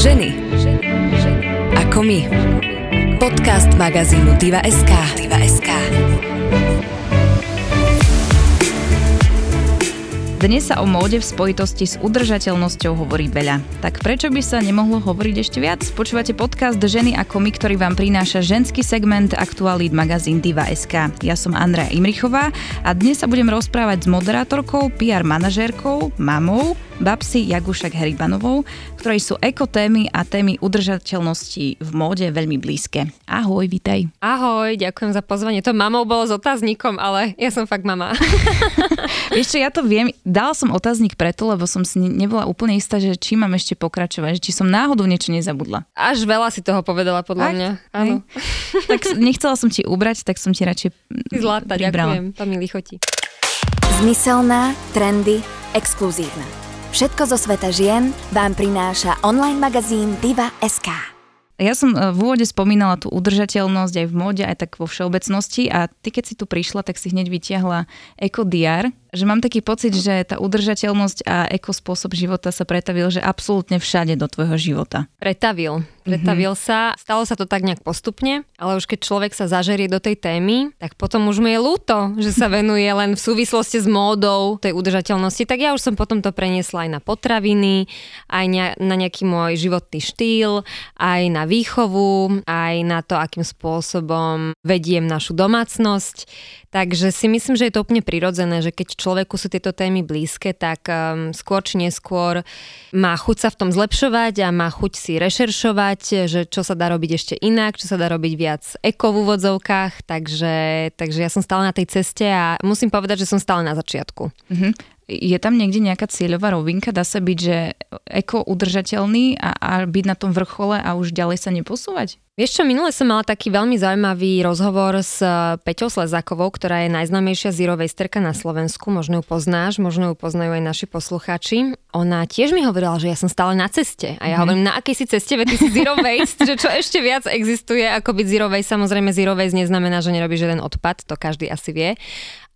Ženy. Ako my. Podcast magazínu Diva.sk. Diva.sk. Dnes sa o móde v spojitosti s udržateľnosťou hovorí veľa. Tak prečo by sa nemohlo hovoriť ešte viac? Počúvate podcast Ženy ako my, ktorý vám prináša ženský segment aktualít magazín Diva.sk. Ja som Andrea Imrichová a dnes sa budem rozprávať s moderátorkou, PR manažérkou, mamou, Babsi Jagušak Heribanovou, ktorej sú ekotémy a témy udržateľnosti v móde veľmi blízke. Ahoj, vítaj. Ahoj, ďakujem za pozvanie. To mamou bolo s otáznikom, ale ja som fakt mama. Čo, ja to viem. Dala som otáznik preto, lebo som si nebola úplne istá, že či mám ešte pokračovať, či som náhodou niečo nezabudla. Až veľa si toho povedala, podľa Fakt? mňa. Áno. tak nechcela som ti ubrať, tak som ti radšej Ty zlata, pribrala. ďakujem. To mi lichotí. Zmyselná, trendy, exkluzívna. Všetko zo sveta žien vám prináša online magazín Diva.sk. Ja som e, v úvode spomínala tú udržateľnosť aj v móde, aj tak vo všeobecnosti a ty keď si tu prišla, tak si hneď vytiahla EcoDR, že mám taký pocit, že tá udržateľnosť a ekospôsob života sa pretavil, že absolútne všade do tvojho života. Pretavil. Pretavil Mhm. sa. Stalo sa to tak nejak postupne, ale už keď človek sa zažerie do tej témy, tak potom už mi je ľúto, že sa venuje len v súvislosti s módou tej udržateľnosti. Tak ja už som potom to preniesla aj na potraviny, aj na nejaký môj životný štýl, aj na výchovu, aj na to, akým spôsobom vediem našu domácnosť. Takže si myslím, že je to úplne prirodzené, že keď človeku sú tieto témy blízke, tak um, skôr či neskôr má chuť sa v tom zlepšovať a má chuť si rešeršovať, že čo sa dá robiť ešte inak, čo sa dá robiť viac eko v úvodzovkách, takže, takže ja som stále na tej ceste a musím povedať, že som stále na začiatku. Mhm. Je tam niekde nejaká cieľová rovinka? Dá sa byť, že eko udržateľný a, a byť na tom vrchole a už ďalej sa neposúvať? Vieš čo, minule som mala taký veľmi zaujímavý rozhovor s eh, Peťou Slezákovou, ktorá je najznámejšia zero wasterka na Slovensku. Možno ju poznáš, možno ju poznajú aj naši poslucháči. Ona tiež mi hovorila, že ja som stále na ceste. A ja mm-hmm. hovorím, na akej si ceste, veď ty si zero waste, že čo ešte viac existuje ako byť zero waste. Samozrejme zero waste neznamená, že nerobíš jeden odpad, to každý asi vie.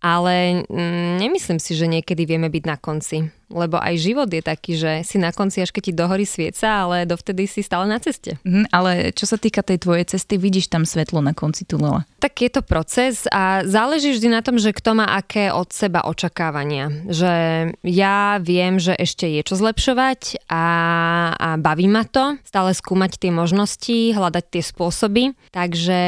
Ale mm, nemyslím si, že niekedy vieme byť na konci. Lebo aj život je taký, že si na konci, až keď ti dohorí svieca, ale dovtedy si stále na ceste. Mhm, ale čo sa týka tej tvojej cesty, vidíš tam svetlo na konci tunela? Tak je to proces a záleží vždy na tom, že kto má aké od seba očakávania. Že ja viem, že ešte je čo zlepšovať a, a baví ma to. Stále skúmať tie možnosti, hľadať tie spôsoby. Takže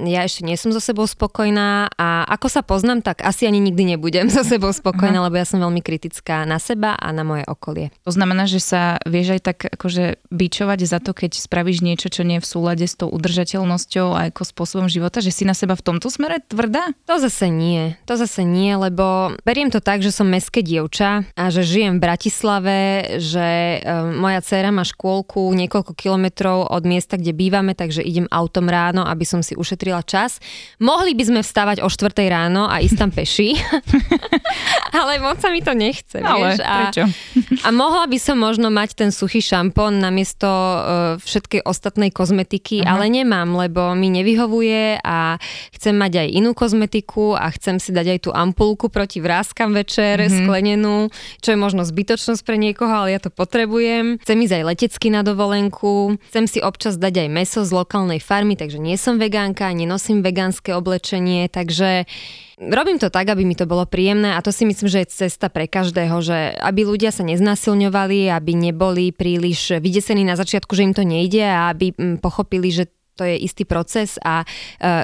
ja ešte nie som so sebou spokojná a ako sa poznám, tak asi ani nikdy nebudem so sebou spokojná, lebo ja som veľmi kritická na seba a na moje okolie. To znamená, že sa vieš aj tak akože bičovať za to, keď spravíš niečo, čo nie je v súlade s tou udržateľnosťou a ako spôsobom života, že si na seba v tomto smere tvrdá? To zase nie. To zase nie, lebo beriem to tak, že som meské dievča a že žijem v Bratislave, že um, moja dcéra má škôlku niekoľko kilometrov od miesta, kde bývame, takže idem autom ráno, aby som si ušetrila čas. Mohli by sme vstávať o 4 ráno a ísť tam peši, ale moc sa mi to nechce, Ale vieš. A, prečo? a mohla by som možno mať ten suchý šampón namiesto uh, všetkej ostatnej kozmetiky, Mhm. ale nemám, lebo mi nevyhovuje a chcem mať aj inú kozmetiku a chcem si dať aj tú ampulku proti vrázkam večer, Mhm. sklenenú, čo je možno zbytočnosť pre niekoho, ale ja to potrebujem. Chcem ísť aj letecky na dovolenku, chcem si občas dať aj meso z lokálnej farmy, takže nie som vegánka, nenosím vegánske oblečenie, takže Robím to tak, aby mi to bolo príjemné a to si myslím, že je cesta pre každého, že aby ľudia sa neznásilňovali, aby neboli príliš vydesení na začiatku, že im to nejde a aby mm, pochopili, že to je istý proces a e,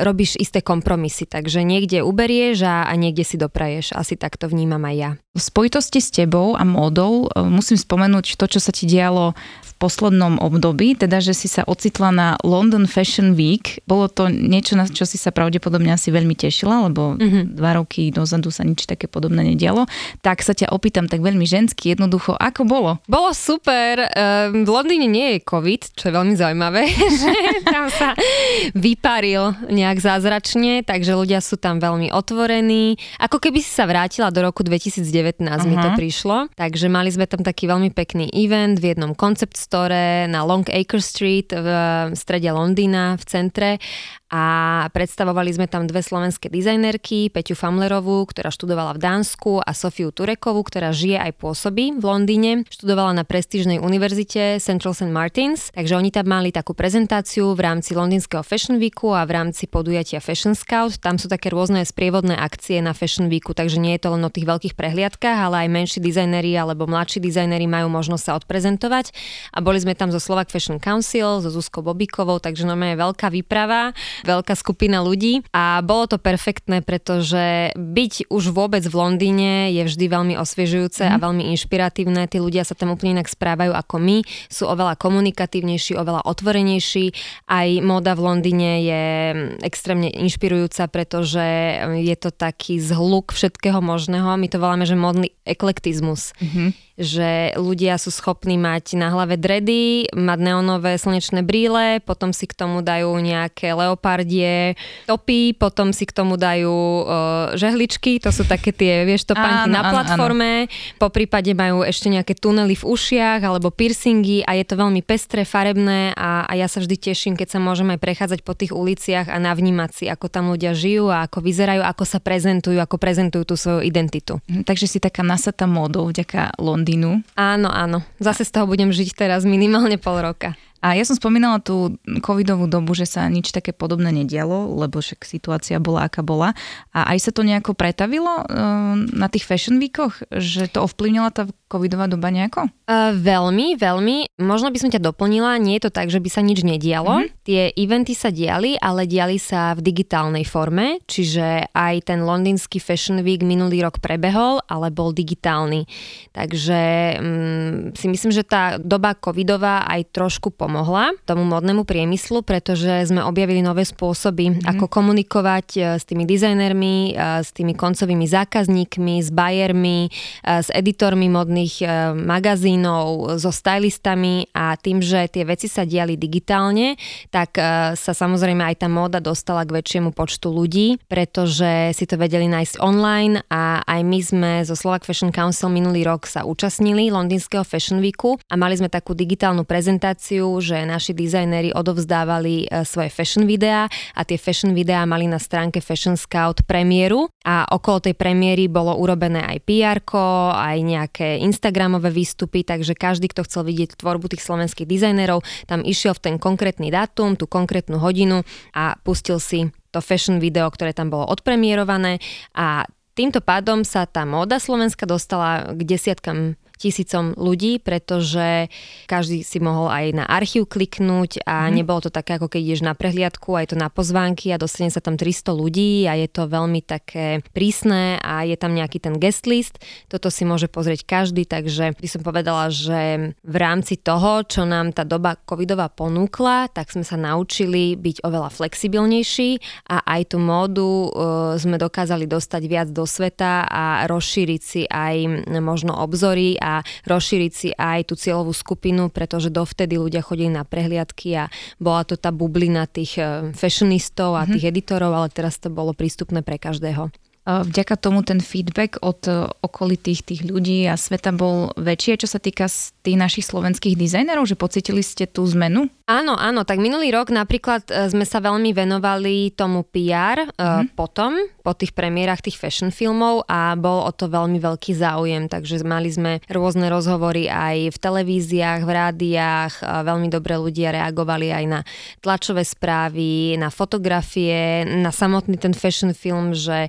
robíš isté kompromisy. Takže niekde uberieš a, a niekde si dopraješ. Asi tak to vnímam aj ja. V spojitosti s tebou a módou e, musím spomenúť to, čo sa ti dialo v poslednom období, teda, že si sa ocitla na London Fashion Week. Bolo to niečo, na čo si sa pravdepodobne asi veľmi tešila, lebo mm-hmm. dva roky dozadu sa nič také podobné nedialo. Tak sa ťa opýtam tak veľmi žensky, jednoducho, ako bolo? Bolo super. Ehm, V Londýne nie je COVID, čo je veľmi zaujímavé, že tam sa vyparil nejak zázračne, takže ľudia sú tam veľmi otvorení. Ako keby si sa vrátila do roku 2019, uh-huh. mi to prišlo. Takže mali sme tam taký veľmi pekný event v jednom concept store na Long Acre Street v strede Londýna v centre a predstavovali sme tam dve slovenské dizajnerky, Peťu Famlerovú, ktorá študovala v Dánsku a Sofiu Turekovú, ktorá žije aj pôsobí v Londýne. Študovala na prestížnej univerzite Central St. Martins, takže oni tam mali takú prezentáciu v rámci londýnskeho Fashion Weeku a v rámci podujatia Fashion Scout. Tam sú také rôzne sprievodné akcie na Fashion Weeku, takže nie je to len o tých veľkých prehliadkách, ale aj menší dizajneri alebo mladší dizajneri majú možnosť sa odprezentovať. A boli sme tam zo Slovak Fashion Council, so Zuzkou Bobikovou, takže no je veľká výprava veľká skupina ľudí a bolo to perfektné, pretože byť už vôbec v Londýne je vždy veľmi osviežujúce mm. a mhm. veľmi inšpiratívne. Tí ľudia sa tam úplne inak správajú ako my, sú oveľa komunikatívnejší, oveľa otvorenejší. Aj moda v Londýne je extrémne inšpirujúca, pretože je to taký zhluk všetkého možného. My to voláme, že modný eklektizmus. Mm-hmm že ľudia sú schopní mať na hlave dredy, mať neonové slnečné brýle, potom si k tomu dajú nejaké leopardie topy, potom si k tomu dajú uh, žehličky, to sú také tie, vieš, topánky áno, na platforme, áno, áno. po prípade majú ešte nejaké tunely v ušiach alebo piercingy a je to veľmi pestré, farebné a, a ja sa vždy teším, keď sa môžeme prechádzať po tých uliciach a navnímať si, ako tam ľudia žijú a ako vyzerajú, ako sa prezentujú, ako prezentujú tú svoju identitu. Mhm, takže si taká nasatá módou vďaka Londýnu Londýnu. Áno, áno. Zase z toho budem žiť teraz minimálne pol roka. A ja som spomínala tú covidovú dobu, že sa nič také podobné nedialo, lebo však situácia bola aká bola. A aj sa to nejako pretavilo uh, na tých fashion weekoch, že to ovplyvnila tá covidová doba nejako? Uh, veľmi, veľmi. Možno by som ťa doplnila, nie je to tak, že by sa nič nedialo. Mm-hmm. Tie eventy sa diali, ale diali sa v digitálnej forme, čiže aj ten londýnsky Fashion Week minulý rok prebehol, ale bol digitálny. Takže um, si myslím, že tá doba covidová aj trošku pomohla pomohla tomu modnému priemyslu, pretože sme objavili nové spôsoby, mm-hmm. ako komunikovať e, s tými dizajnermi, e, s tými koncovými zákazníkmi, s bajermi, e, s editormi modných magazínov, so stylistami a tým, že tie veci sa diali digitálne, tak sa samozrejme aj tá móda dostala k väčšiemu počtu ľudí, pretože si to vedeli nájsť online a aj my sme zo Slovak Fashion Council minulý rok sa účastnili londýnskeho Fashion Weeku a mali sme takú digitálnu prezentáciu, že naši dizajnéri odovzdávali e, svoje fashion videá a tie fashion videá mali na stránke Fashion Scout premiéru. A okolo tej premiéry bolo urobené aj pr aj nejaké Instagramové výstupy, takže každý, kto chcel vidieť tvorbu tých slovenských dizajnerov, tam išiel v ten konkrétny dátum, tú konkrétnu hodinu a pustil si to fashion video, ktoré tam bolo odpremierované a Týmto pádom sa tá móda Slovenska dostala k desiatkam tisícom ľudí, pretože každý si mohol aj na archív kliknúť a mm. nebolo to také, ako keď ideš na prehliadku a je to na pozvánky a dostane sa tam 300 ľudí a je to veľmi také prísne a je tam nejaký ten guest list. Toto si môže pozrieť každý, takže by som povedala, že v rámci toho, čo nám tá doba covidová ponúkla, tak sme sa naučili byť oveľa flexibilnejší a aj tú módu uh, sme dokázali dostať viac do sveta a rozšíriť si aj možno obzory a rozšíriť si aj tú cieľovú skupinu, pretože dovtedy ľudia chodili na prehliadky a bola to tá bublina tých eh, fashionistov a mhm. tých editorov, ale teraz to bolo prístupné pre každého. Vďaka tomu ten feedback od e, okolitých tých ľudí a sveta bol väčšie, čo sa týka tých našich slovenských dizajnerov, že pocitili ste tú zmenu? Áno, áno, tak minulý rok napríklad e, sme sa veľmi venovali tomu PR mm-hmm. potom, po tých premiérach tých fashion filmov a bol o to veľmi veľký záujem, takže mali sme rôzne rozhovory aj v televíziách, v rádiách, veľmi dobre ľudia reagovali aj na tlačové správy, na fotografie, na samotný ten fashion film, že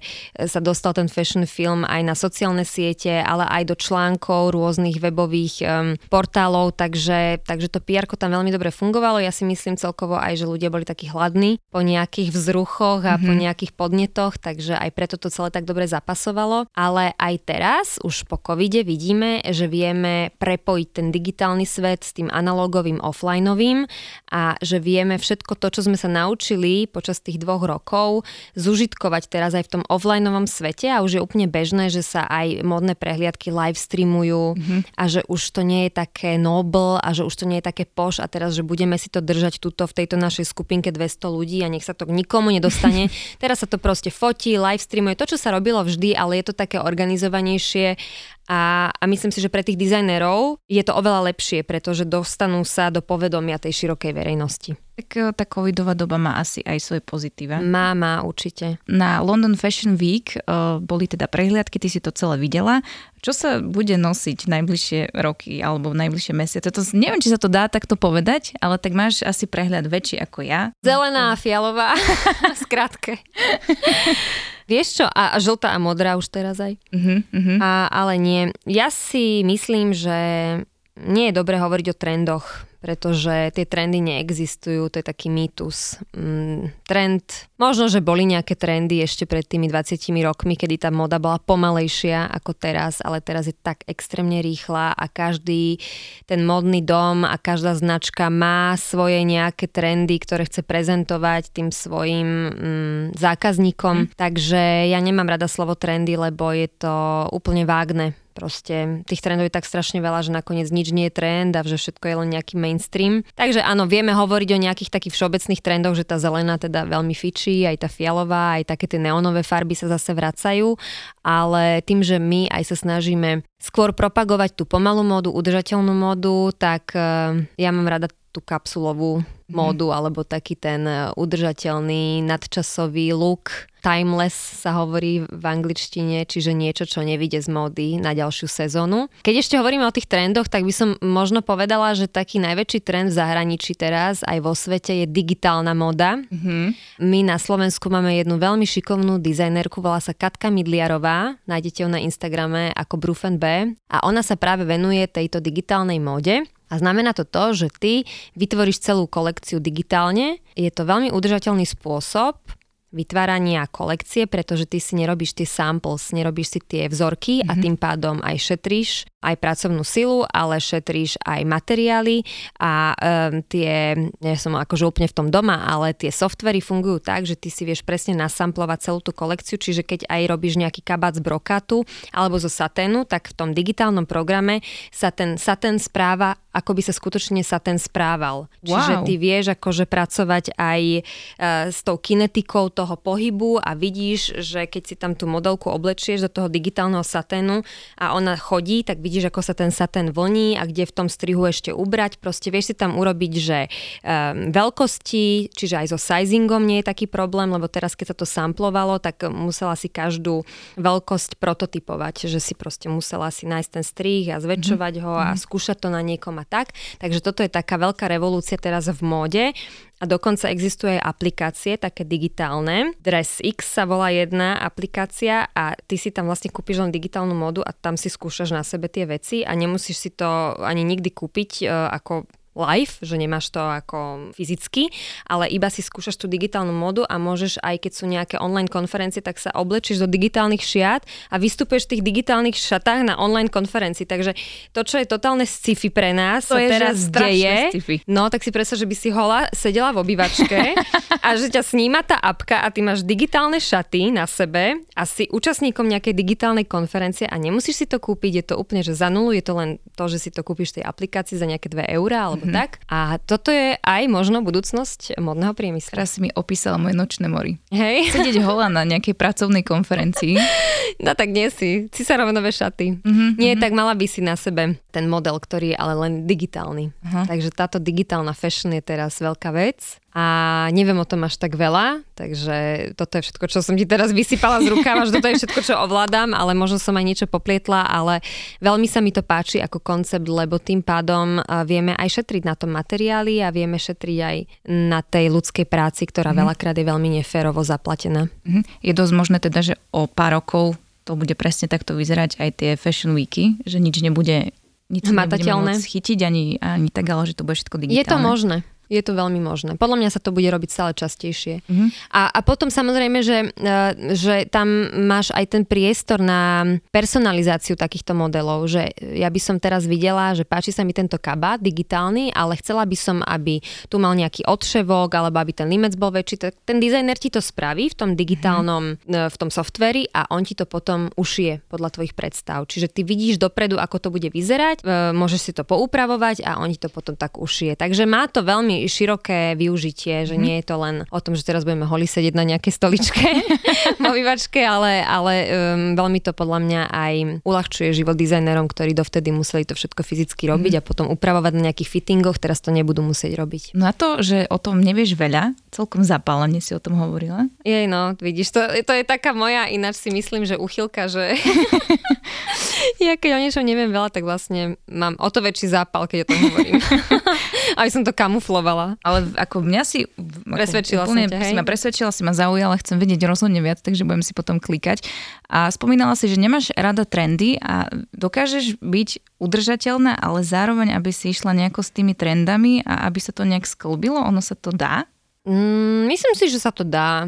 sa dostal ten fashion film aj na sociálne siete, ale aj do článkov rôznych webových um, portálov, takže, takže to PR tam veľmi dobre fungovalo. Ja si myslím celkovo aj, že ľudia boli takí hladní po nejakých vzruchoch a mm-hmm. po mhm. nejakých podnetoch, takže aj preto to celé tak dobre zapasovalo. Ale aj teraz, už po covide, vidíme, že vieme prepojiť ten digitálny svet s tým analogovým offlineovým a že vieme všetko to, čo sme sa naučili počas tých dvoch rokov, zužitkovať teraz aj v tom offline novom svete a už je úplne bežné, že sa aj modné prehliadky live streamujú mm-hmm. a že už to nie je také noble a že už to nie je také poš a teraz, že budeme si to držať tuto v tejto našej skupinke 200 ľudí a nech sa to nikomu nedostane. teraz sa to proste fotí, live streamuje, to, čo sa robilo vždy, ale je to také organizovanejšie A, a myslím si, že pre tých dizajnerov je to oveľa lepšie, pretože dostanú sa do povedomia tej širokej verejnosti. Tak e, tá covidová doba má asi aj svoje pozitíva. Má, má, určite. Na London Fashion Week uh, boli teda prehliadky, ty si to celé videla. Čo sa bude nosiť najbližšie roky alebo najbližšie mesiace? To, neviem, či sa to dá takto povedať, ale tak máš asi prehľad väčší ako ja. Zelená a fialová, skrátke. Vieš čo, a, a žltá a modrá už teraz aj. Uh-huh, uh-huh. A, ale nie. Ja si myslím, že nie je dobre hovoriť o trendoch pretože tie trendy neexistujú, to je taký mýtus. Mm, trend, možno, že boli nejaké trendy ešte pred tými 20 rokmi, kedy tá moda bola pomalejšia ako teraz, ale teraz je tak extrémne rýchla a každý ten modný dom a každá značka má svoje nejaké trendy, ktoré chce prezentovať tým svojim mm, zákazníkom. Mm. Takže ja nemám rada slovo trendy, lebo je to úplne vágne Proste tých trendov je tak strašne veľa, že nakoniec nič nie je trend a že všetko je len nejaký mainstream. Takže áno, vieme hovoriť o nejakých takých všeobecných trendoch, že tá zelená teda veľmi fičí, aj tá fialová, aj také tie neonové farby sa zase vracajú, ale tým, že my aj sa snažíme skôr propagovať tú pomalú módu, udržateľnú módu, tak uh, ja mám rada tú kapsulovú mhm. módu, mm. alebo taký ten eh, udržateľný, nadčasový look timeless sa hovorí v angličtine, čiže niečo, čo nevíde z módy na ďalšiu sezónu. Keď ešte hovoríme o tých trendoch, tak by som možno povedala, že taký najväčší trend v zahraničí teraz aj vo svete je digitálna moda. Mm-hmm. My na Slovensku máme jednu veľmi šikovnú dizajnerku, volá sa Katka Midliarová, nájdete ju na Instagrame ako Brufen B a ona sa práve venuje tejto digitálnej móde. A znamená to to, že ty vytvoríš celú kolekciu digitálne. Je to veľmi udržateľný spôsob, vytvárania kolekcie, pretože ty si nerobíš tie samples, nerobíš si tie vzorky mm-hmm. a mhm. tým pádom aj šetríš aj pracovnú silu, ale šetríš aj materiály a um, tie, ja som akože úplne v tom doma, ale tie softvery fungujú tak, že ty si vieš presne nasamplovať celú tú kolekciu, čiže keď aj robíš nejaký kabát z brokátu alebo zo saténu, tak v tom digitálnom programe sa ten satén správa, ako by sa skutočne satén správal. Wow. Čiže ty vieš akože pracovať aj uh, s tou kinetikou toho pohybu a vidíš, že keď si tam tú modelku oblečieš do toho digitálneho saténu a ona chodí, tak vidíš, vidíš, ako sa ten satén vlní a kde v tom strihu ešte ubrať. Proste vieš si tam urobiť, že um, veľkosti, čiže aj so sizingom nie je taký problém, lebo teraz keď sa to samplovalo, tak musela si každú veľkosť prototypovať, že si proste musela si nájsť ten strih a zväčšovať ho a mhm. skúšať to na niekom a tak. Takže toto je taká veľká revolúcia teraz v móde a dokonca existuje aj aplikácie, také digitálne. Dress X sa volá jedna aplikácia a ty si tam vlastne kúpiš len digitálnu modu a tam si skúšaš na sebe tie veci a nemusíš si to ani nikdy kúpiť uh, ako live, že nemáš to ako fyzicky, ale iba si skúšaš tú digitálnu modu a môžeš aj keď sú nejaké online konferencie, tak sa oblečíš do digitálnych šiat a vystupuješ v tých digitálnych šatách na online konferencii. Takže to, čo je totálne sci-fi pre nás, to je, teraz deje. Sci-fi. No, tak si predstav, že by si hola sedela v obývačke a že ťa sníma tá apka a ty máš digitálne šaty na sebe a si účastníkom nejakej digitálnej konferencie a nemusíš si to kúpiť, je to úplne, že za nulu, je to len to, že si to kúpiš tej aplikácii za nejaké 2 eurá alebo mm-hmm. tak. A toto je aj možno budúcnosť modného priemyslu. Teraz si mi opísala moje nočné mori. Hej. Sedieť hola na nejakej pracovnej konferencii. No tak nie si. Si sa rovnové šaty. Mm-hmm, nie, mm-hmm. tak mala by si na sebe ten model, ktorý je ale len digitálny. Uh-huh. Takže táto digitálna fashion je teraz veľká vec a neviem o tom až tak veľa, takže toto je všetko, čo som ti teraz vysypala z rukáva, že toto je všetko, čo ovládam, ale možno som aj niečo poplietla, ale veľmi sa mi to páči ako koncept, lebo tým pádom vieme aj šetriť na tom materiáli a vieme šetriť aj na tej ľudskej práci, ktorá mm-hmm. veľakrát je veľmi neférovo zaplatená. Mm-hmm. Je dosť možné teda, že o pár rokov to bude presne takto vyzerať aj tie fashion weeky, že nič nebude nič hmatateľné. chytiť ani, ani tak, ale že to bude všetko digitálne. Je to možné. Je to veľmi možné. Podľa mňa sa to bude robiť stále častejšie. Mm-hmm. A, a potom samozrejme, že, e, že tam máš aj ten priestor na personalizáciu takýchto modelov, že ja by som teraz videla, že páči sa mi tento kabát digitálny, ale chcela by som, aby tu mal nejaký odševok, alebo aby ten limec bol väčší. Ten dizajner ti to spraví v tom digitálnom, mm-hmm. v tom softveri a on ti to potom ušije podľa tvojich predstav. Čiže ty vidíš dopredu, ako to bude vyzerať, e, môžeš si to poupravovať a oni to potom tak ušije. Takže má to veľmi veľmi široké využitie, že mm. nie je to len o tom, že teraz budeme holi sedieť na nejakej stoličke v obývačke, ale, ale um, veľmi to podľa mňa aj uľahčuje život dizajnerom, ktorí dovtedy museli to všetko fyzicky robiť mm. a potom upravovať na nejakých fittingoch, teraz to nebudú musieť robiť. No a to, že o tom nevieš veľa, celkom zapálenie si o tom hovorila. Jej no, vidíš, to, to je taká moja, ináč si myslím, že uchylka, že ja keď o niečom neviem veľa, tak vlastne mám o to väčší zápal, keď o tom hovorím. Aby som to kamuflovala. Ale ako mňa si... Presvedčila úplne, som ťa, hej? Si ma presvedčila, si ma zaujala, chcem vedieť rozhodne viac, takže budem si potom klikať. A spomínala si, že nemáš rada trendy a dokážeš byť udržateľná, ale zároveň, aby si išla nejako s tými trendami a aby sa to nejak sklbilo, ono sa to dá? Mm, myslím si, že sa to dá.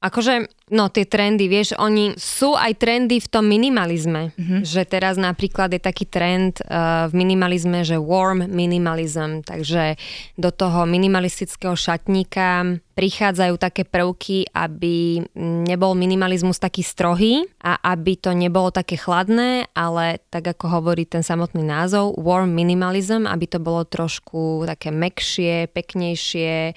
Akože, no tie trendy, vieš, oni sú aj trendy v tom minimalizme. Mm-hmm. Že teraz napríklad je taký trend uh, v minimalizme, že warm minimalism, takže do toho minimalistického šatníka prichádzajú také prvky, aby nebol minimalizmus taký strohý a aby to nebolo také chladné, ale tak ako hovorí ten samotný názov, warm minimalism, aby to bolo trošku také mekšie, peknejšie,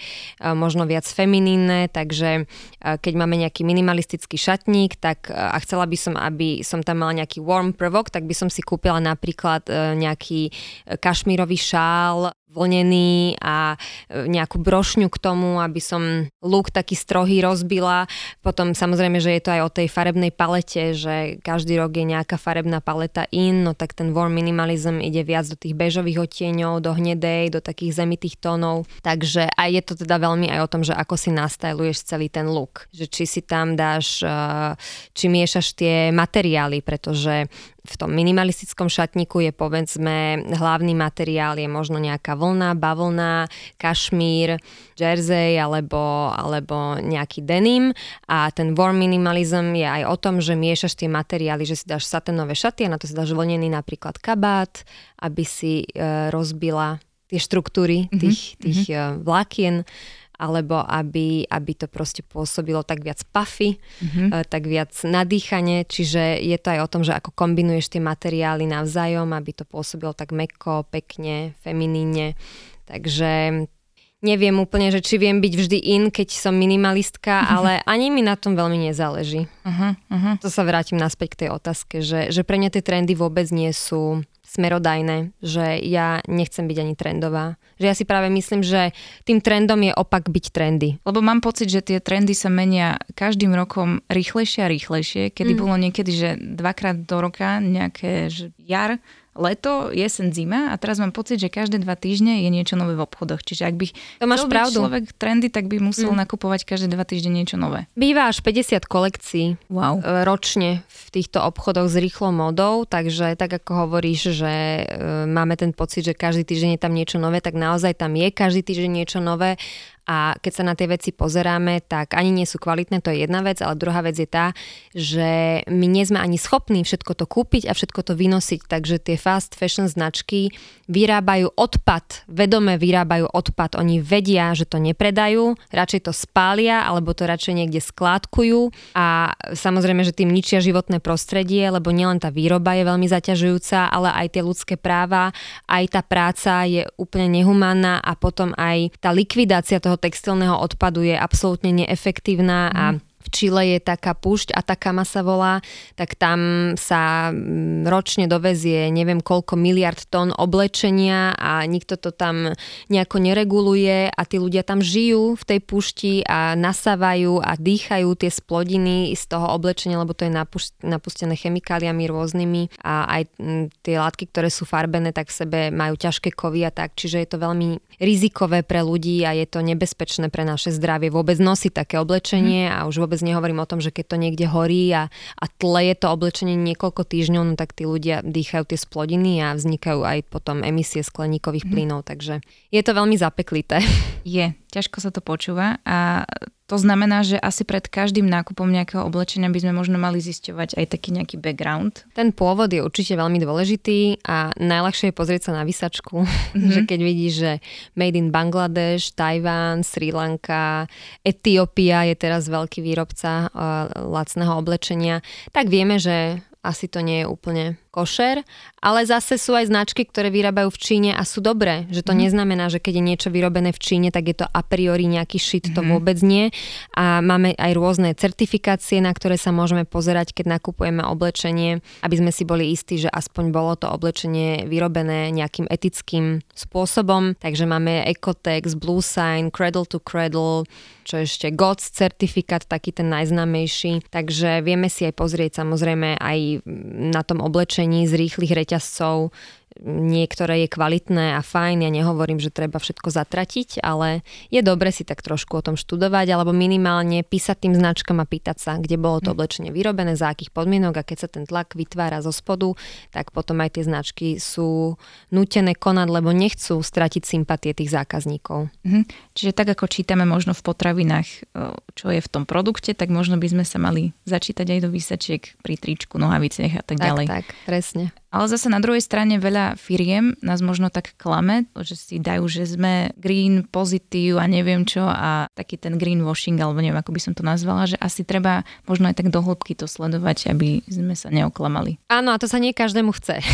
možno viac feminínne, takže keď máme nejaký minimalistický šatník, tak a chcela by som, aby som tam mala nejaký warm prvok, tak by som si kúpila napríklad e, nejaký e, kašmírový šál vlnený a e, nejakú brošňu k tomu, aby som look taký strohý rozbila. Potom samozrejme, že je to aj o tej farebnej palete, že každý rok je nejaká farebná paleta in, no tak ten warm minimalism ide viac do tých bežových odtieňov, do hnedej, do takých zemitých tónov. Takže aj je to teda veľmi aj o tom, že ako si nastajluješ celý ten look. Že či si tam dáš, e, či miešaš tie materiály, pretože v tom minimalistickom šatníku je povedzme hlavný materiál je možno nejaká vlna, bavlna, kašmír, jersey alebo, alebo nejaký denim a ten warm minimalism je aj o tom, že miešaš tie materiály, že si dáš satenové šaty a na to si dáš vlnený napríklad kabát, aby si e, rozbila tie štruktúry mhm, tých, mm-hmm. tých e, vlákien alebo aby, aby to proste pôsobilo tak viac puffy, mm-hmm. tak viac nadýchanie, čiže je to aj o tom, že ako kombinuješ tie materiály navzájom, aby to pôsobilo tak meko, pekne, feminíne. Takže neviem úplne, že či viem byť vždy in, keď som minimalistka, mm-hmm. ale ani mi na tom veľmi nezáleží. Uh-huh, uh-huh. To sa vrátim naspäť k tej otázke, že, že pre mňa tie trendy vôbec nie sú smerodajné, že ja nechcem byť ani trendová. Že ja si práve myslím, že tým trendom je opak byť trendy. Lebo mám pocit, že tie trendy sa menia každým rokom rýchlejšie a rýchlejšie, kedy mm. bolo niekedy, že dvakrát do roka nejaké že jar, leto, jesen, zima a teraz mám pocit, že každé dva týždne je niečo nové v obchodoch. Čiže ak by to máš pravdu. človek trendy, tak by musel mm. nakupovať každé dva týždne niečo nové. Býva až 50 kolekcií wow. E, ročne v týchto obchodoch s rýchlou modou, takže tak ako hovoríš, že e, máme ten pocit, že každý týždeň je tam niečo nové, tak naozaj tam je každý týždeň niečo nové a keď sa na tie veci pozeráme, tak ani nie sú kvalitné, to je jedna vec, ale druhá vec je tá, že my nie sme ani schopní všetko to kúpiť a všetko to vynosiť, takže tie fast fashion značky vyrábajú odpad, vedome vyrábajú odpad, oni vedia, že to nepredajú, radšej to spália alebo to radšej niekde skládkujú. A samozrejme, že tým ničia životné prostredie, lebo nielen tá výroba je veľmi zaťažujúca, ale aj tie ľudské práva, aj tá práca je úplne nehumánna a potom aj tá likvidácia toho toho textilného odpadu je absolútne neefektívna a mm v Čile je taká púšť a taká sa volá, tak tam sa mm, ročne dovezie neviem koľko miliard tón oblečenia a nikto to tam nejako nereguluje a tí ľudia tam žijú v tej púšti a nasávajú a dýchajú tie splodiny z toho oblečenia, lebo to je napustené chemikáliami rôznymi a aj mm, tie látky, ktoré sú farbené, tak v sebe majú ťažké kovy a tak, čiže je to veľmi rizikové pre ľudí a je to nebezpečné pre naše zdravie vôbec nosiť také oblečenie a už vôbec vôbec nehovorím o tom, že keď to niekde horí a, a tleje to oblečenie niekoľko týždňov, no tak tí ľudia dýchajú tie splodiny a vznikajú aj potom emisie skleníkových mm. plynov, takže je to veľmi zapeklité. Je, ťažko sa to počúva a to znamená, že asi pred každým nákupom nejakého oblečenia by sme možno mali zisťovať aj taký nejaký background. Ten pôvod je určite veľmi dôležitý a najľahšie je pozrieť sa na vysačku, mm-hmm. že keď vidíš, že made in Bangladeš, Tajván, Sri Lanka, Etiópia je teraz veľký výrobca uh, lacného oblečenia, tak vieme, že asi to nie je úplne košer, ale zase sú aj značky, ktoré vyrábajú v Číne a sú dobré. Že to mm. neznamená, že keď je niečo vyrobené v Číne, tak je to a priori nejaký šit, to mhm. vôbec nie. A máme aj rôzne certifikácie, na ktoré sa môžeme pozerať, keď nakupujeme oblečenie, aby sme si boli istí, že aspoň bolo to oblečenie vyrobené nejakým etickým spôsobom. Takže máme Ecotex, Blue Sign, Cradle to Cradle, čo ešte GOTS certifikát, taký ten najznamejší. Takže vieme si aj pozrieť samozrejme aj na tom oblečení z rýchlych reťazcov, niektoré je kvalitné a fajn, ja nehovorím, že treba všetko zatratiť, ale je dobre si tak trošku o tom študovať alebo minimálne písať tým značkám a pýtať sa, kde bolo to hm. oblečenie vyrobené, za akých podmienok a keď sa ten tlak vytvára zo spodu, tak potom aj tie značky sú nutené konať, lebo nechcú stratiť sympatie tých zákazníkov. Mhm. Čiže tak ako čítame možno v potravinách, čo je v tom produkte, tak možno by sme sa mali začítať aj do výsačiek pri tričku, nohaviciach a tak, tak ďalej. Tak, presne. Ale zase na druhej strane veľa firiem nás možno tak klame, že si dajú, že sme green, pozitív a neviem čo a taký ten greenwashing, alebo neviem, ako by som to nazvala, že asi treba možno aj tak do hĺbky to sledovať, aby sme sa neoklamali. Áno, a to sa nie každému chce.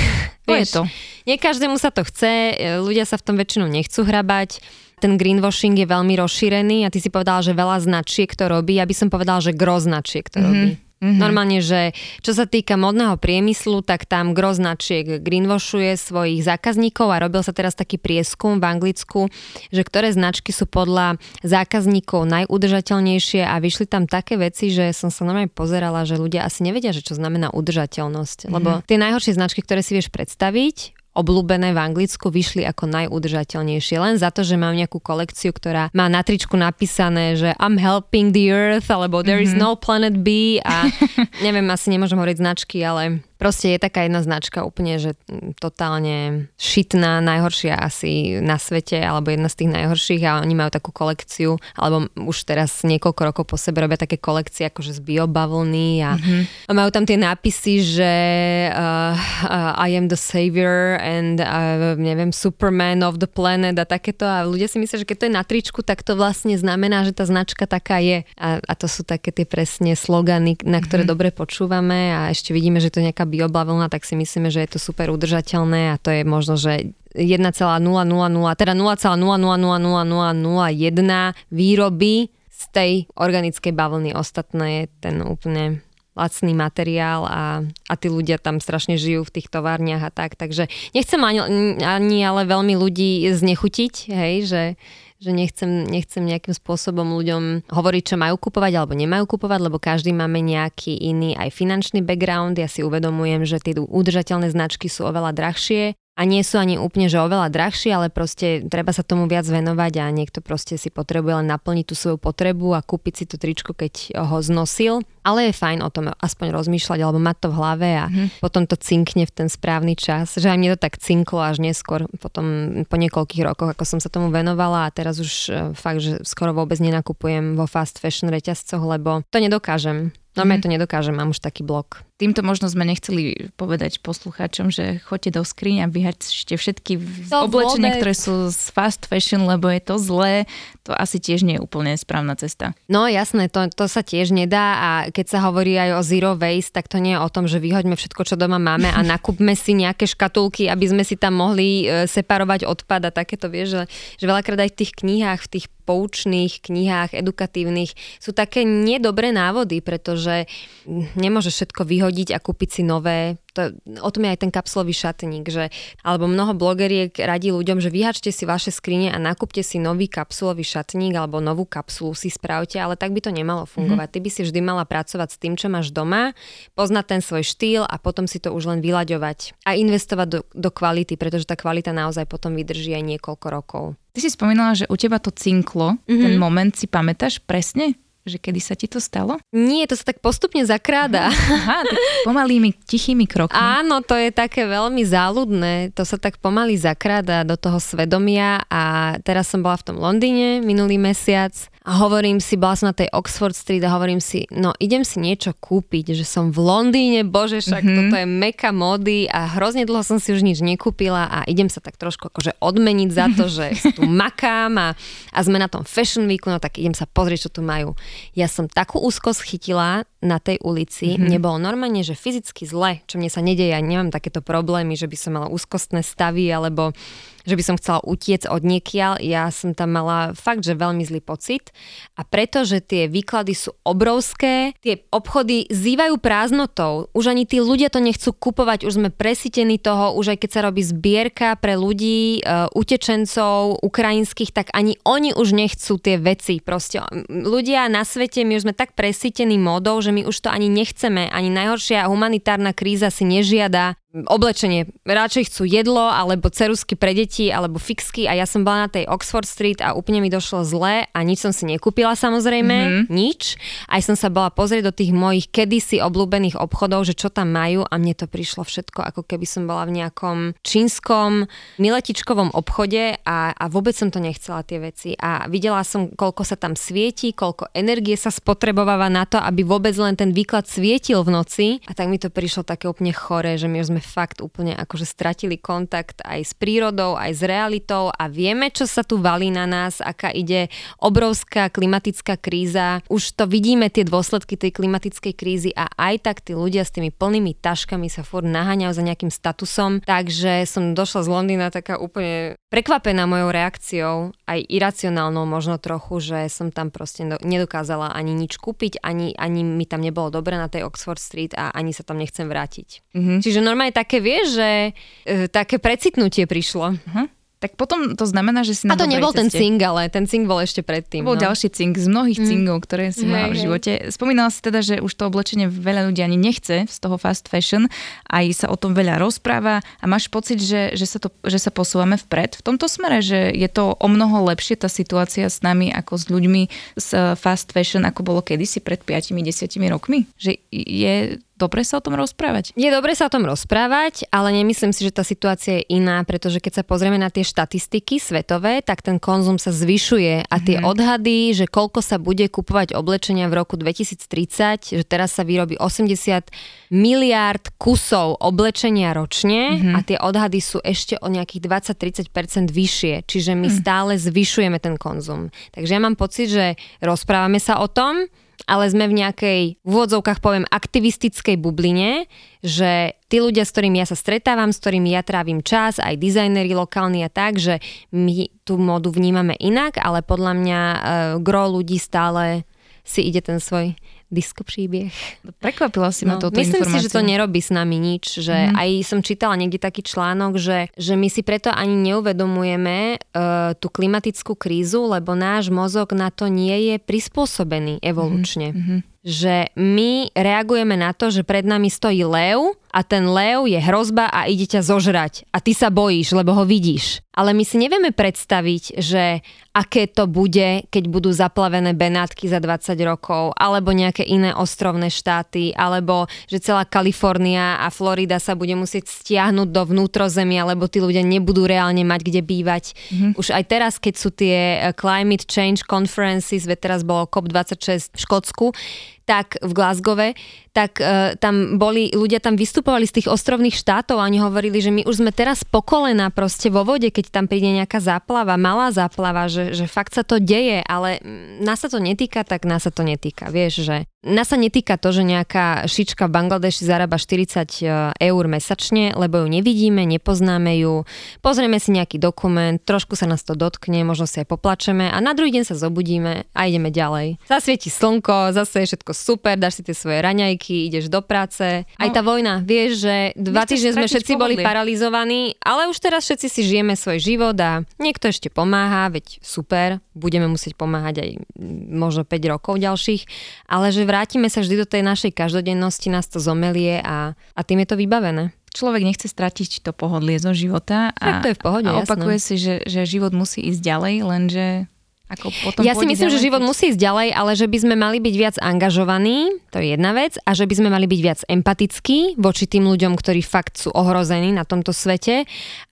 To je to. Nie každému sa to chce, ľudia sa v tom väčšinou nechcú hrabať ten greenwashing je veľmi rozšírený a ty si povedala, že veľa značiek to robí. Ja by som povedala, že gro značiek to mm-hmm. robí. Mm-hmm. Normálne, že čo sa týka modného priemyslu, tak tam gro značiek greenwashuje svojich zákazníkov a robil sa teraz taký prieskum v Anglicku, že ktoré značky sú podľa zákazníkov najudržateľnejšie a vyšli tam také veci, že som sa normálne pozerala, že ľudia asi nevedia, že čo znamená udržateľnosť. Lebo mhm. tie najhoršie značky, ktoré si vieš predstaviť, obľúbené v Anglicku vyšli ako najudržateľnejšie. Len za to, že mám nejakú kolekciu, ktorá má na tričku napísané, že I'm helping the earth, alebo there mm-hmm. is mhm. no planet B a neviem, asi nemôžem hovoriť značky, ale Proste je taká jedna značka úplne, že totálne šitná, najhoršia asi na svete, alebo jedna z tých najhorších a oni majú takú kolekciu, alebo už teraz niekoľko rokov po sebe robia také kolekcie akože z biobavlny a mm-hmm. majú tam tie nápisy, že uh, uh, I am the savior and uh, neviem, superman of the planet a takéto a ľudia si myslia, že keď to je na tričku, tak to vlastne znamená, že tá značka taká je a, a to sú také tie presne slogany, na ktoré mm-hmm. dobre počúvame a ešte vidíme, že to je nejaká biobavlna, tak si myslíme, že je to super udržateľné a to je možno, že 1,000, teda 0,0000001 výroby z tej organickej bavlny. Ostatné je ten úplne lacný materiál a, a tí ľudia tam strašne žijú v tých továrniach a tak. Takže nechcem ani, ani ale veľmi ľudí znechutiť, hej, že že nechcem, nechcem nejakým spôsobom ľuďom hovoriť, čo majú kupovať alebo nemajú kupovať, lebo každý máme nejaký iný aj finančný background. Ja si uvedomujem, že tie udržateľné značky sú oveľa drahšie a nie sú ani úplne, že oveľa drahšie, ale proste treba sa tomu viac venovať a niekto proste si potrebuje len naplniť tú svoju potrebu a kúpiť si to tričko, keď ho znosil. Ale je fajn o tom aspoň rozmýšľať alebo mať to v hlave a mm-hmm. potom to cinkne v ten správny čas. Že aj mne to tak cinklo až neskôr, potom po niekoľkých rokoch, ako som sa tomu venovala a teraz už e, fakt, že skoro vôbec nenakupujem vo fast fashion reťazcoch, lebo to nedokážem. Normálne mm-hmm. to nedokážem, mám už taký blok. Týmto možno sme nechceli povedať poslucháčom, že choďte do skriň a vyhačte všetky to oblečenia, vôbec. ktoré sú z fast fashion, lebo je to zlé. To asi tiež nie je úplne správna cesta. No jasné, to, to sa tiež nedá a keď sa hovorí aj o zero waste, tak to nie je o tom, že vyhoďme všetko, čo doma máme a nakúpme si nejaké škatulky, aby sme si tam mohli e, separovať odpad a takéto, vieš, že, že veľakrát aj v tých knihách, v tých poučných knihách, edukatívnych sú také nedobré návody, pretože nemôže všetko vyhodiť a kúpiť si nové to, o tom je aj ten kapsulový šatník, že, alebo mnoho blogeriek radí ľuďom, že vyhačte si vaše skrine a nakúpte si nový kapsulový šatník alebo novú kapsulu si spravte, ale tak by to nemalo fungovať. Mm-hmm. Ty by si vždy mala pracovať s tým, čo máš doma, poznať ten svoj štýl a potom si to už len vyľaďovať a investovať do, do kvality, pretože tá kvalita naozaj potom vydrží aj niekoľko rokov. Ty si spomínala, že u teba to cinklo, mm-hmm. ten moment si pamätáš presne? že kedy sa ti to stalo? Nie, to sa tak postupne zakráda. Aha, tak pomalými, tichými krokmi. Áno, to je také veľmi záľudné. To sa tak pomaly zakráda do toho svedomia a teraz som bola v tom Londýne minulý mesiac a hovorím si, bola som na tej Oxford Street a hovorím si, no idem si niečo kúpiť, že som v Londýne, bože, však mm-hmm. toto je meka mody a hrozne dlho som si už nič nekúpila a idem sa tak trošku akože odmeniť za to, že tu makám a, a sme na tom Fashion Weeku, no tak idem sa pozrieť, čo tu majú. Ja som takú úzkosť chytila, na tej ulici, mm-hmm. mne bolo normálne, že fyzicky zle, čo mne sa nedeje, ja nemám takéto problémy, že by som mala úzkostné stavy alebo že by som chcela utiec od niekiaľ. Ja som tam mala fakt, že veľmi zlý pocit. A pretože tie výklady sú obrovské, tie obchody zývajú prázdnotou. Už ani tí ľudia to nechcú kupovať, už sme presítení toho, už aj keď sa robí zbierka pre ľudí, uh, utečencov, ukrajinských, tak ani oni už nechcú tie veci. Proste ľudia na svete, my už sme tak presítení modou, že my už to ani nechceme. Ani najhoršia humanitárna kríza si nežiada oblečenie. Radšej chcú jedlo, alebo cerusky pre deti, alebo fixky a ja som bola na tej Oxford Street a úplne mi došlo zle a nič som si nekúpila samozrejme, mm-hmm. nič. Aj som sa bola pozrieť do tých mojich kedysi obľúbených obchodov, že čo tam majú a mne to prišlo všetko ako keby som bola v nejakom čínskom miletičkovom obchode a, a vôbec som to nechcela tie veci a videla som, koľko sa tam svieti, koľko energie sa spotrebováva na to, aby vôbec len ten výklad svietil v noci a tak mi to prišlo také úplne chore, že my sme sme fakt úplne akože stratili kontakt aj s prírodou, aj s realitou a vieme, čo sa tu valí na nás, aká ide obrovská klimatická kríza. Už to vidíme, tie dôsledky tej klimatickej krízy a aj tak tí ľudia s tými plnými taškami sa furt naháňajú za nejakým statusom. Takže som došla z Londýna taká úplne prekvapená mojou reakciou, aj iracionálnou možno trochu, že som tam proste nedokázala ani nič kúpiť, ani, ani mi tam nebolo dobre na tej Oxford Street a ani sa tam nechcem vrátiť. Mm-hmm. Čiže normálne aj také, vieš, že e, také precitnutie prišlo. Uh-huh. Tak potom to znamená, že si na A to nebol ceste. ten cing, ale ten cing bol ešte predtým. Bol no. ďalší cing z mnohých mm. cingov, ktoré si mala v živote. Spomínala si teda, že už to oblečenie veľa ľudí ani nechce z toho fast fashion, aj sa o tom veľa rozpráva a máš pocit, že, že, sa, to, že sa posúvame vpred v tomto smere, že je to o mnoho lepšie tá situácia s nami ako s ľuďmi z fast fashion, ako bolo kedysi pred 5-10 rokmi? Že je dobre sa o tom rozprávať? Je dobre sa o tom rozprávať, ale nemyslím si, že tá situácia je iná, pretože keď sa pozrieme na tie štatistiky svetové, tak ten konzum sa zvyšuje a tie mm-hmm. odhady, že koľko sa bude kupovať oblečenia v roku 2030, že teraz sa vyrobí 80 miliárd kusov oblečenia ročne mm-hmm. a tie odhady sú ešte o nejakých 20-30% vyššie, čiže my mm. stále zvyšujeme ten konzum. Takže ja mám pocit, že rozprávame sa o tom, ale sme v nejakej, v úvodzovkách poviem, aktivistickej bubline, že tí ľudia, s ktorými ja sa stretávam, s ktorými ja trávim čas, aj dizajneri lokálni a tak, že my tú modu vnímame inak, ale podľa mňa uh, gro ľudí stále si ide ten svoj disco príbeh. Prekvapila si ma no, toto Myslím informáciu. si, že to nerobí s nami nič, že mm. aj som čítala niekde taký článok, že, že my si preto ani neuvedomujeme uh, tú klimatickú krízu, lebo náš mozog na to nie je prispôsobený evolučne. Mm-hmm že my reagujeme na to, že pred nami stojí lev a ten lev je hrozba a ide ťa zožrať a ty sa bojíš, lebo ho vidíš. Ale my si nevieme predstaviť, že aké to bude, keď budú zaplavené Benátky za 20 rokov, alebo nejaké iné ostrovné štáty, alebo že celá Kalifornia a Florida sa bude musieť stiahnuť do vnútrozemia, lebo tí ľudia nebudú reálne mať kde bývať. Mm-hmm. Už aj teraz, keď sú tie eh, Climate Change Conferences, veď teraz bolo COP26 v Škótsku, tak v Glasgowe, tak uh, tam boli, ľudia tam vystupovali z tých ostrovných štátov a oni hovorili, že my už sme teraz pokolená proste vo vode, keď tam príde nejaká záplava, malá záplava, že, že fakt sa to deje, ale nás sa to netýka, tak nás sa to netýka. Vieš, že nás sa netýka to, že nejaká šička v Bangladeši zarába 40 e, eur mesačne, lebo ju nevidíme, nepoznáme ju, pozrieme si nejaký dokument, trošku sa nás to dotkne, možno si aj poplačeme a na druhý deň sa zobudíme a ideme ďalej. Zasvieti slnko, zase je všetko super, dáš si tie svoje raňajky, ideš do práce. No, aj tá vojna, vieš, že dva týždne sme všetci pohodlie. boli paralizovaní, ale už teraz všetci si žijeme svoj život a niekto ešte pomáha, veď super, budeme musieť pomáhať aj možno 5 rokov ďalších, ale že vrátime sa vždy do tej našej každodennosti, nás to zomelie a, a tým je to vybavené človek nechce stratiť to pohodlie zo života a, to je v pohode, a opakuje jasné. si, že, že život musí ísť ďalej, lenže ako potom ja si myslím, že život musí ísť ďalej, ale že by sme mali byť viac angažovaní, to je jedna vec, a že by sme mali byť viac empatickí voči tým ľuďom, ktorí fakt sú ohrození na tomto svete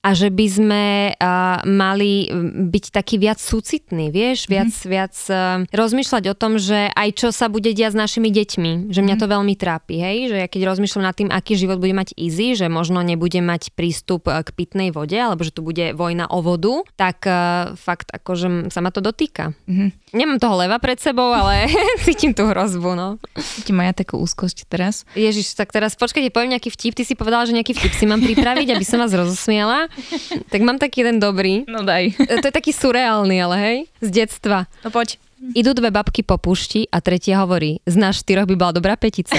a že by sme uh, mali byť taký viac súcitný, vieš, viac, mm. viac uh, rozmýšľať o tom, že aj čo sa bude diať s našimi deťmi, že mňa mm. to veľmi trápi, hej, že ja keď rozmýšľam nad tým, aký život bude mať easy, že možno nebude mať prístup k pitnej vode, alebo že tu bude vojna o vodu, tak uh, fakt akože sa ma to dotýka. Mm. Nemám toho leva pred sebou, ale cítim tú hrozbu, no. Cítim aj ja takú úzkosť teraz. Ježiš, tak teraz počkajte, poviem nejaký vtip. Ty si povedala, že nejaký vtip si mám pripraviť, aby som vás rozosmiala. Tak mám taký jeden dobrý. No daj. To je taký surreálny, ale hej, z detstva. No poď. Idú dve babky po pušti a tretia hovorí, z nás štyroch by bola dobrá petica.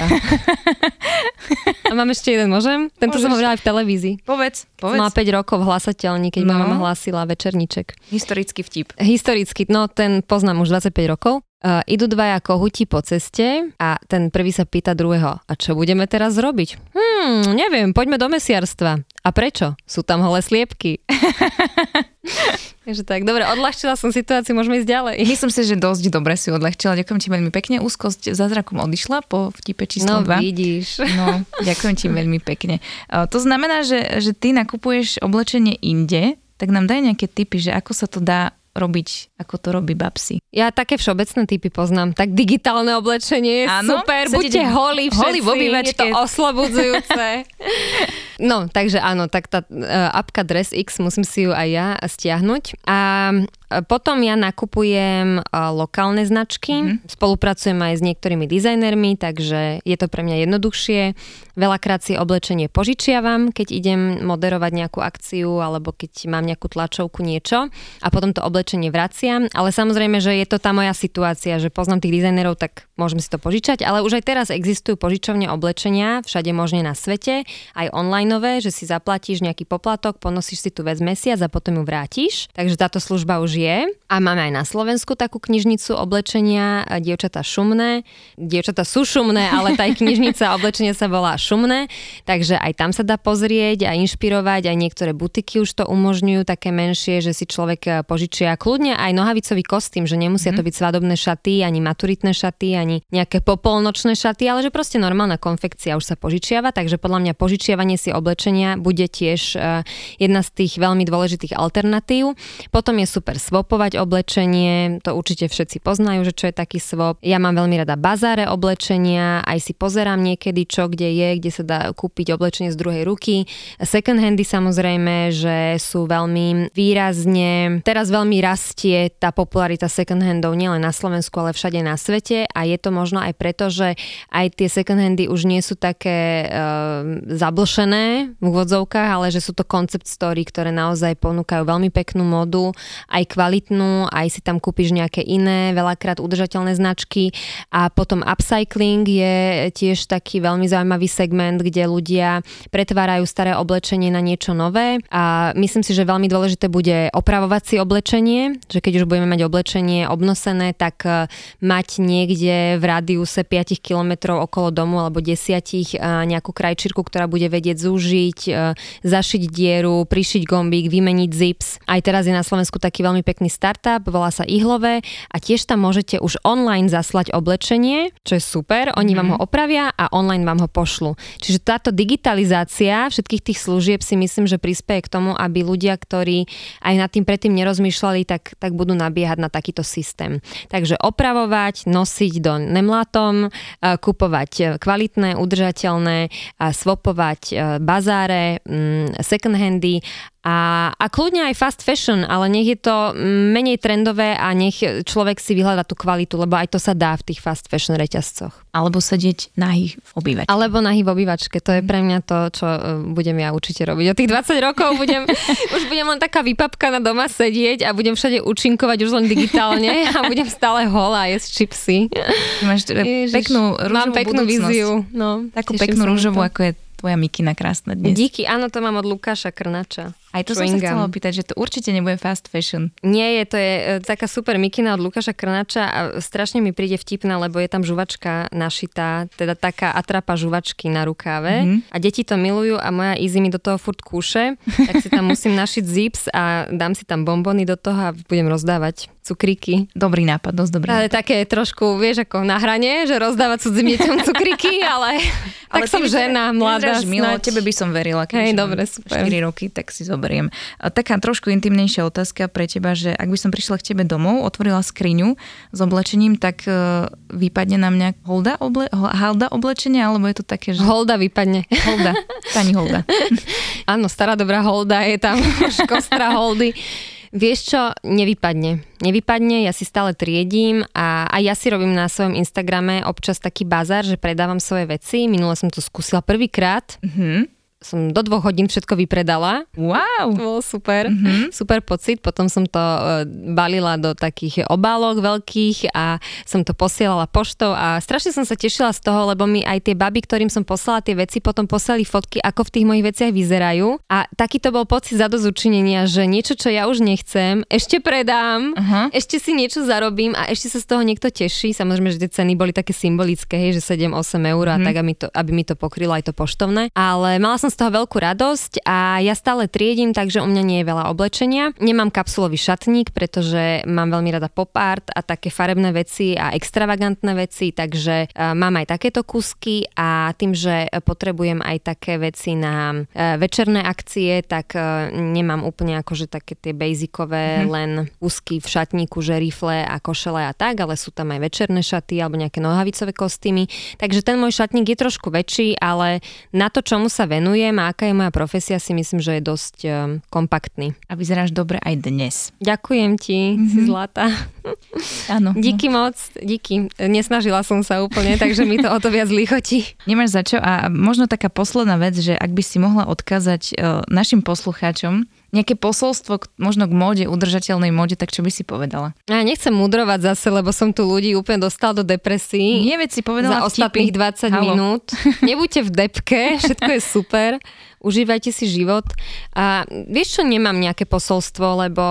a mám ešte jeden, môžem? Tento Môžeš. som hovorila aj v televízii. Povedz, povedz. Má 5 rokov v hlasateľni, keď no. mama hlásila večerníček. Historický vtip. Historický, no ten poznám už 25 rokov. Uh, idú dvaja kohuti po ceste a ten prvý sa pýta druhého, a čo budeme teraz robiť? Hmm, neviem, poďme do mesiarstva. A prečo? Sú tam holé sliepky. Takže tak, dobre, odľahčila som situáciu, môžeme ísť ďalej. Myslím si, že dosť dobre si odľahčila. Ďakujem ti veľmi pekne. Úzkosť zázrakom odišla po vtipe číslo no, 2. vidíš. No, ďakujem ti veľmi pekne. Uh, to znamená, že, že ty nakupuješ oblečenie inde, tak nám daj nejaké tipy, že ako sa to dá robiť, ako to robí babsi. Ja také všeobecné typy poznám. Tak digitálne oblečenie je Áno, super, buďte holí všetci, holí v obývačke. je to oslobodzujúce. no, takže áno, tak tá uh, apka Dress X musím si ju aj ja stiahnuť. A potom ja nakupujem lokálne značky, mm-hmm. spolupracujem aj s niektorými dizajnermi, takže je to pre mňa jednoduchšie. Veľakrát si oblečenie požičiavam, keď idem moderovať nejakú akciu alebo keď mám nejakú tlačovku niečo a potom to oblečenie vraciam. Ale samozrejme, že je to tá moja situácia, že poznám tých dizajnerov, tak môžem si to požičať, ale už aj teraz existujú požičovne oblečenia všade možne na svete, aj onlineové, že si zaplatíš nejaký poplatok, ponosíš si tú vec mesiac a potom ju vrátiš. Takže táto služba už je. A máme aj na Slovensku takú knižnicu oblečenia Dievčata šumné. Dievčata sú šumné, ale tá knižnica oblečenia sa volá Šumné, takže aj tam sa dá pozrieť a inšpirovať, aj niektoré butiky už to umožňujú, také menšie, že si človek požičia kľudne aj nohavicový kostým, že nemusia to mhm. byť svadobné šaty, ani maturitné šaty, ani nejaké popolnočné šaty, ale že proste normálna konfekcia už sa požičiava, takže podľa mňa požičiavanie si oblečenia bude tiež e, jedna z tých veľmi dôležitých alternatív. Potom je super svopovať oblečenie, to určite všetci poznajú, že čo je taký swap. Ja mám veľmi rada bazáre oblečenia, aj si pozerám niekedy, čo kde je, kde sa dá kúpiť oblečenie z druhej ruky. Second handy samozrejme, že sú veľmi výrazne, teraz veľmi rastie tá popularita second handov nielen na Slovensku, ale všade na svete a je to možno aj preto, že aj tie second handy už nie sú také uh, zablšené v úvodzovkách, ale že sú to concept story, ktoré naozaj ponúkajú veľmi peknú modu, aj kvalitnú, aj si tam kúpiš nejaké iné, veľakrát udržateľné značky. A potom upcycling je tiež taký veľmi zaujímavý segment, kde ľudia pretvárajú staré oblečenie na niečo nové. A myslím si, že veľmi dôležité bude opravovať si oblečenie, že keď už budeme mať oblečenie obnosené, tak e, mať niekde v radiuse 5 km okolo domu alebo 10 e, nejakú krajčírku, ktorá bude vedieť zúžiť, zašiť dieru, prišiť gombík, vymeniť zips. Aj teraz je na Slovensku taký veľmi pekný startup, volá sa Ihlové a tiež tam môžete už online zaslať oblečenie, čo je super, oni mm-hmm. vám ho opravia a online vám ho pošlu. Čiže táto digitalizácia všetkých tých služieb si myslím, že prispieje k tomu, aby ľudia, ktorí aj nad tým predtým nerozmýšľali, tak, tak budú nabiehať na takýto systém. Takže opravovať, nosiť do nemlatom, kupovať kvalitné, udržateľné, svopovať e, bazáre, mm, second handy a, a kľudne aj fast fashion, ale nech je to menej trendové a nech človek si vyhľada tú kvalitu, lebo aj to sa dá v tých fast fashion reťazcoch. Alebo sedieť nahý v obývačke. Alebo nahý v obývačke, to je pre mňa to, čo e, budem ja určite robiť. O tých 20 rokov budem, už budem len taká vypapka na doma sedieť a budem všade účinkovať už len digitálne a budem stále holá jesť čipsy. Máš Ježiš, peknú rúžovú Mám peknú budúcnosť. víziu. No, Takú peknú rúžovú, ako je tvoja mikina krásna dnes. Díky, áno, to mám od Lukáša Krnača. Aj to som sa chcela opýtať, že to určite nebude fast fashion. Nie je, to je e, taká super mikina od Lukáša Krnača a strašne mi príde vtipná, lebo je tam žuvačka našitá, teda taká atrapa žuvačky na rukáve mm-hmm. a deti to milujú a moja Izzy mi do toho furt kúše, tak si tam musím našiť zips a dám si tam bombony do toho a budem rozdávať cukríky. Dobrý nápad, dosť dobrý Ale nápad. také trošku, vieš, ako na hrane, že rozdávať cudzím deťom cukríky, ale, ale tak som žena, mladá. Milo, tebe by som verila, keď Hej, dobre, super. 4 roky, tak si zober zoberiem. Taká trošku intimnejšia otázka pre teba, že ak by som prišla k tebe domov, otvorila skriňu s oblečením, tak e, vypadne nám nejak holda, oble, halda oblečenia, alebo je to také, že... Holda vypadne. Holda, pani holda. Áno, stará dobrá holda je tam, kostra holdy. Vieš čo, nevypadne. Nevypadne, ja si stále triedím a aj ja si robím na svojom Instagrame občas taký bazar, že predávam svoje veci. Minule som to skúsila prvýkrát. Mm-hmm som do dvoch hodín všetko vypredala. Wow! To bolo super, mm-hmm. super pocit. Potom som to uh, balila do takých obálok veľkých a som to posielala poštou a strašne som sa tešila z toho, lebo mi aj tie baby, ktorým som poslala tie veci, potom poslali fotky, ako v tých mojich veciach vyzerajú. A taký to bol pocit zadozučinenia, že niečo, čo ja už nechcem, ešte predám, uh-huh. ešte si niečo zarobím a ešte sa z toho niekto teší. Samozrejme, že tie ceny boli také symbolické, hej, že 7-8 eur a mm-hmm. tak, aby, to, aby mi to pokrylo aj to poštovné. Ale mala som som z toho veľkú radosť a ja stále triedím, takže u mňa nie je veľa oblečenia. Nemám kapsulový šatník, pretože mám veľmi rada pop art a také farebné veci a extravagantné veci, takže uh, mám aj takéto kusky a tým, že potrebujem aj také veci na uh, večerné akcie, tak uh, nemám úplne akože také tie basicové, mm-hmm. len kusky v šatníku, že rifle a košele a tak, ale sú tam aj večerné šaty alebo nejaké nohavicové kostýmy. Takže ten môj šatník je trošku väčší, ale na to, čomu sa venuje, venujem a aká je moja profesia, si myslím, že je dosť um, kompaktný. A vyzeráš dobre aj dnes. Ďakujem ti, mm-hmm. si zlata. Áno. díky no. moc, díky. Nesnažila som sa úplne, takže mi to o to viac lichotí. Nemáš za čo a možno taká posledná vec, že ak by si mohla odkázať uh, našim poslucháčom, nejaké posolstvo možno k móde, udržateľnej móde, tak čo by si povedala? Ja nechcem mudrovať zase, lebo som tu ľudí úplne dostal do depresí. Nie, veď si povedala Za ostatných 20 Halo. minút. Nebuďte v depke, všetko je super užívajte si život. A vieš čo, nemám nejaké posolstvo, lebo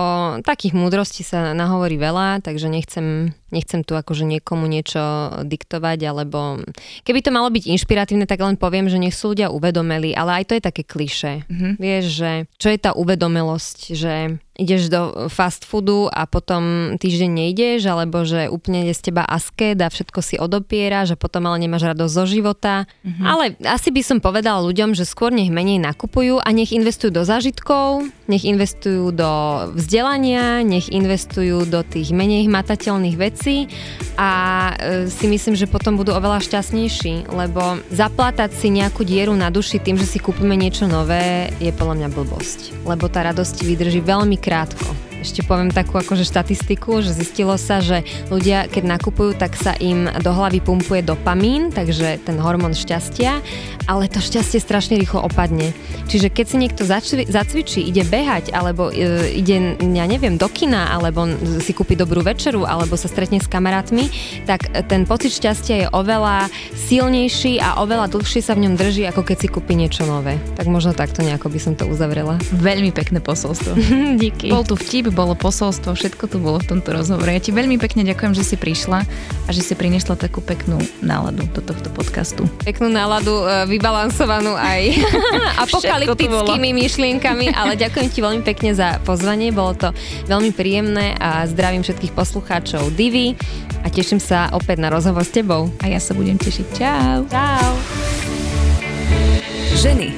takých múdrostí sa nahovorí veľa, takže nechcem, nechcem tu akože niekomu niečo diktovať, alebo keby to malo byť inšpiratívne, tak len poviem, že nech sú ľudia uvedomeli, ale aj to je také kliše. Mm-hmm. Vieš, že čo je tá uvedomelosť, že ideš do fast foodu a potom týždeň nejdeš, alebo že úplne je z teba asket a všetko si odopiera, že potom ale nemáš radosť zo života. Mm-hmm. Ale asi by som povedala ľuďom, že skôr nech menej nakupujú a nech investujú do zážitkov, nech investujú do vzdelania, nech investujú do tých menej hmatateľných vecí a e, si myslím, že potom budú oveľa šťastnejší, lebo zaplátať si nejakú dieru na duši tým, že si kúpime niečo nové, je podľa mňa blbosť. Lebo tá radosť vydrží veľmi krátko. Ešte poviem takú akože štatistiku, že zistilo sa, že ľudia, keď nakupujú, tak sa im do hlavy pumpuje dopamín, takže ten hormón šťastia, ale to šťastie strašne rýchlo opadne. Čiže keď si niekto začvi, zacvičí, ide behať, alebo e, ide, ja neviem, do kina, alebo si kúpi dobrú večeru, alebo sa stretne s kamarátmi, tak ten pocit šťastia je oveľa silnejší a oveľa dlhšie sa v ňom drží, ako keď si kúpi niečo nové. Tak možno takto nejako by som to uzavrela. Veľmi pekné posolstvo. Díky. Bol tu vtip, bolo posolstvo, všetko tu bolo v tomto rozhovore. Ja ti veľmi pekne ďakujem, že si prišla a že si priniesla takú peknú náladu do tohto podcastu. Peknú náladu, e, vybalansovanú aj apokalyptickými myšlienkami, ale ďakujem ti veľmi pekne za pozvanie, bolo to veľmi príjemné a zdravím všetkých poslucháčov Divy a teším sa opäť na rozhovor s tebou. A ja sa budem tešiť. Čau. Čau. Ženy.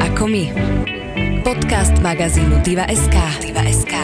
Ako my. Podcast magazínu Diva.sk. Diva.sk.